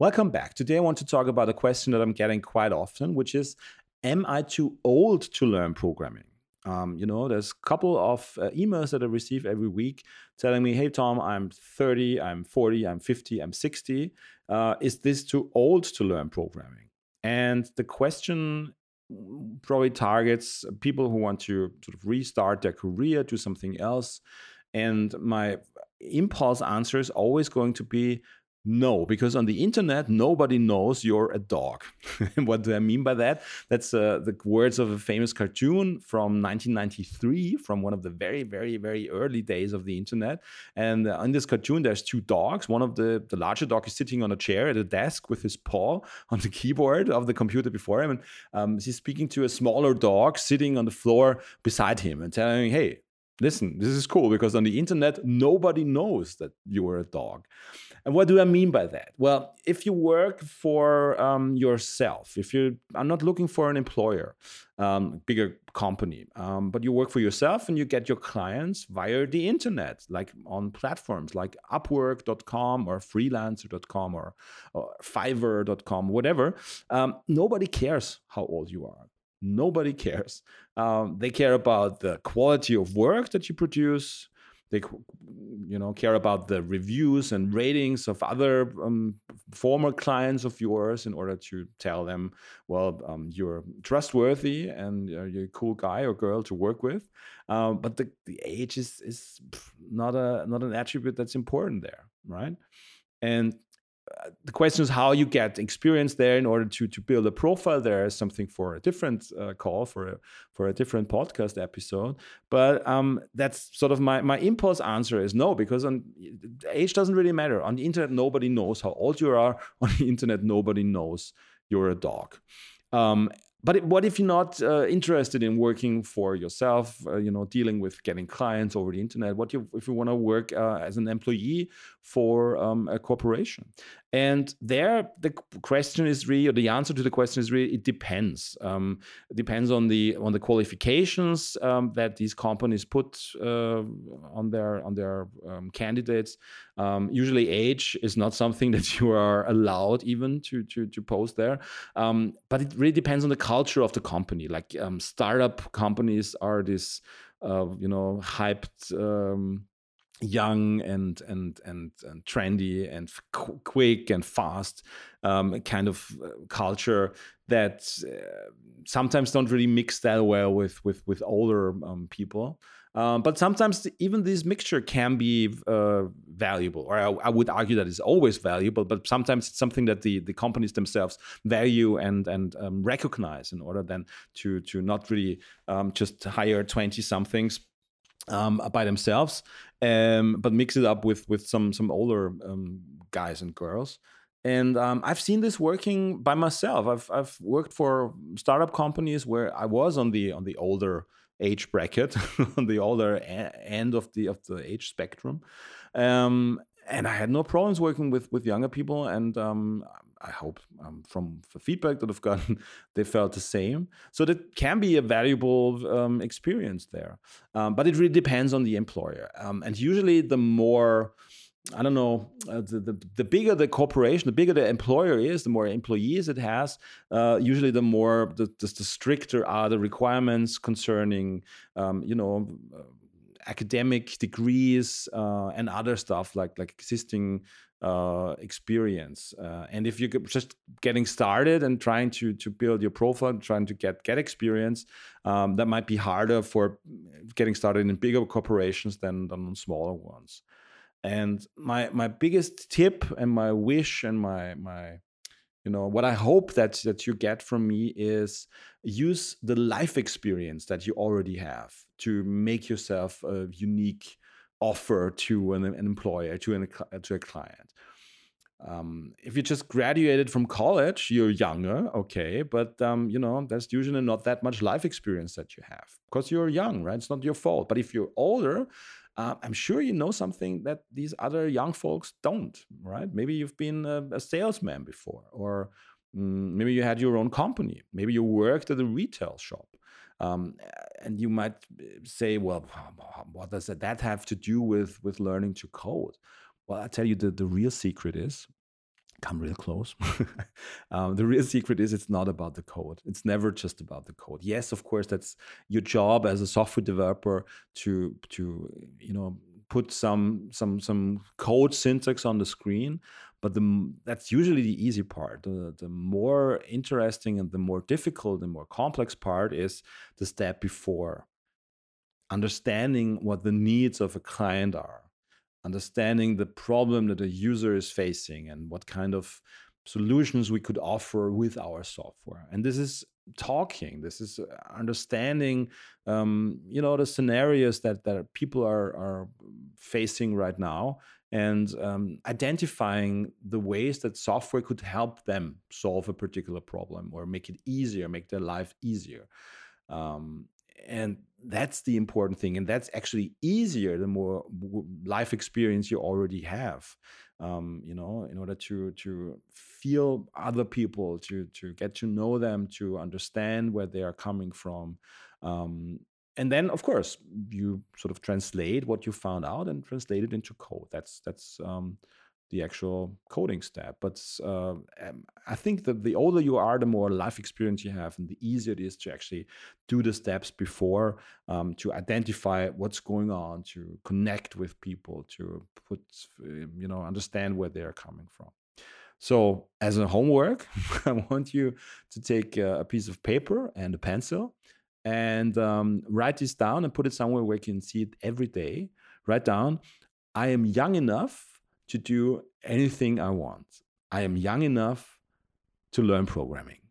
Welcome back. Today I want to talk about a question that I'm getting quite often, which is Am I too old to learn programming? Um, you know, there's a couple of uh, emails that I receive every week telling me, hey, Tom, I'm 30, I'm 40, I'm 50, I'm 60. Uh, is this too old to learn programming? And the question probably targets people who want to sort of restart their career, do something else. And my impulse answer is always going to be no, because on the internet, nobody knows you're a dog. what do I mean by that? That's uh, the words of a famous cartoon from 1993, from one of the very, very, very early days of the internet. And uh, in this cartoon, there's two dogs. One of the, the larger dog is sitting on a chair at a desk with his paw on the keyboard of the computer before him. And um, he's speaking to a smaller dog sitting on the floor beside him and telling him, hey, listen, this is cool because on the internet, nobody knows that you are a dog. And what do I mean by that? Well, if you work for um, yourself, if you are not looking for an employer, um, bigger company, um, but you work for yourself and you get your clients via the internet, like on platforms like Upwork.com or Freelancer.com or, or Fiverr.com, whatever, um, nobody cares how old you are. Nobody cares. Um, they care about the quality of work that you produce. They, you know, care about the reviews and ratings of other um, former clients of yours in order to tell them, well, um, you're trustworthy and uh, you're a cool guy or girl to work with. Um, but the, the age is is not a not an attribute that's important there, right? And the question is how you get experience there in order to to build a profile there is something for a different uh, call for a for a different podcast episode. But um, that's sort of my my impulse answer is no because on age doesn't really matter. On the internet nobody knows how old you are. On the internet nobody knows you're a dog. Um, but what if you're not uh, interested in working for yourself uh, you know dealing with getting clients over the internet? What if you want to work uh, as an employee for um, a corporation and there the question is really or the answer to the question is really it depends. Um, it depends on the on the qualifications um, that these companies put uh, on their on their um, candidates. Um, usually age is not something that you are allowed even to to, to post there. Um, but it really depends on the culture of the company. Like startup companies are this uh, you know hyped young and and and, and trendy and qu- quick and fast um, kind of uh, culture that uh, sometimes don't really mix that well with with with older um, people. Um, but sometimes even this mixture can be uh, valuable, or I, I, would argue that it's always valuable. But sometimes it's something that the, the companies themselves value and and um, recognize in order then to to not really um, just hire twenty somethings um, by themselves, um, but mix it up with with some some older um, guys and girls. And um, I've seen this working by myself. I've I've worked for startup companies where I was on the on the older age bracket, on the older end of the of the age spectrum, um, and I had no problems working with with younger people. And um, I hope um, from the feedback that I've gotten, they felt the same. So that can be a valuable um, experience there. Um, but it really depends on the employer. Um, and usually, the more I don't know, uh, the, the, the, bigger the corporation, the bigger the employer is, the more employees it has, uh, usually the more, the, the, the, stricter are the requirements concerning, um, you know, uh, academic degrees uh, and other stuff like like existing uh, experience. Uh, and if you're just getting started and trying to to build your profile, trying to get get experience, um, that might be harder for getting started in bigger corporations than than smaller ones. And my my biggest tip and my wish and my my you know what i hope that that you get from me is use the life experience that you already have to make yourself a unique offer to an, an employer, to, an, to a client. Um, if you just graduated from college, you're younger, okay, but um, you know that's usually not that much life experience that you have because you're young, right? It's not your fault. But if you're older, uh, I'm sure you know something that these other young folks don't, right? Maybe you've been a, a salesman before, or mm, maybe you had your own company, maybe you worked at a retail shop. Um, and you might uh, say, well, what does that have to do with, with learning to code? Well, I tell you, the, the real secret is come real close. um, the real secret is it's not about the code. It's never just about the code. Yes, of course, that's your job as a software developer to to you know put some some some code syntax on the screen, but the, that's usually the easy part. The, the more interesting and the more difficult and more complex part is the step before understanding what the needs of a client are understanding the problem that a user is facing and what kind of solutions we could offer with our software. And this is talking. This is uh, understanding um, you know the scenarios that that people are are facing right now and um, identifying the ways that software could help them solve a particular problem or make it easier make their life easier. Um, and that's the important thing and that's actually easier the more life experience you already have um, you know in order to to feel other people to to get to know them to understand where they are coming from um, and then of course you sort of translate what you found out and translate it into code. That's that's um, the actual coding step. But uh, um, I think that the older you are, the more life experience you have, and the easier it is to actually do the steps before um, to identify what's going on, to connect with people, to put, uh, you know, understand where they are coming from. So, as a homework, I want you to take a piece of paper and a pencil and um, write this down and put it somewhere where you can see it every day. Write down, I am young enough to do anything I want. I am young enough to learn programming.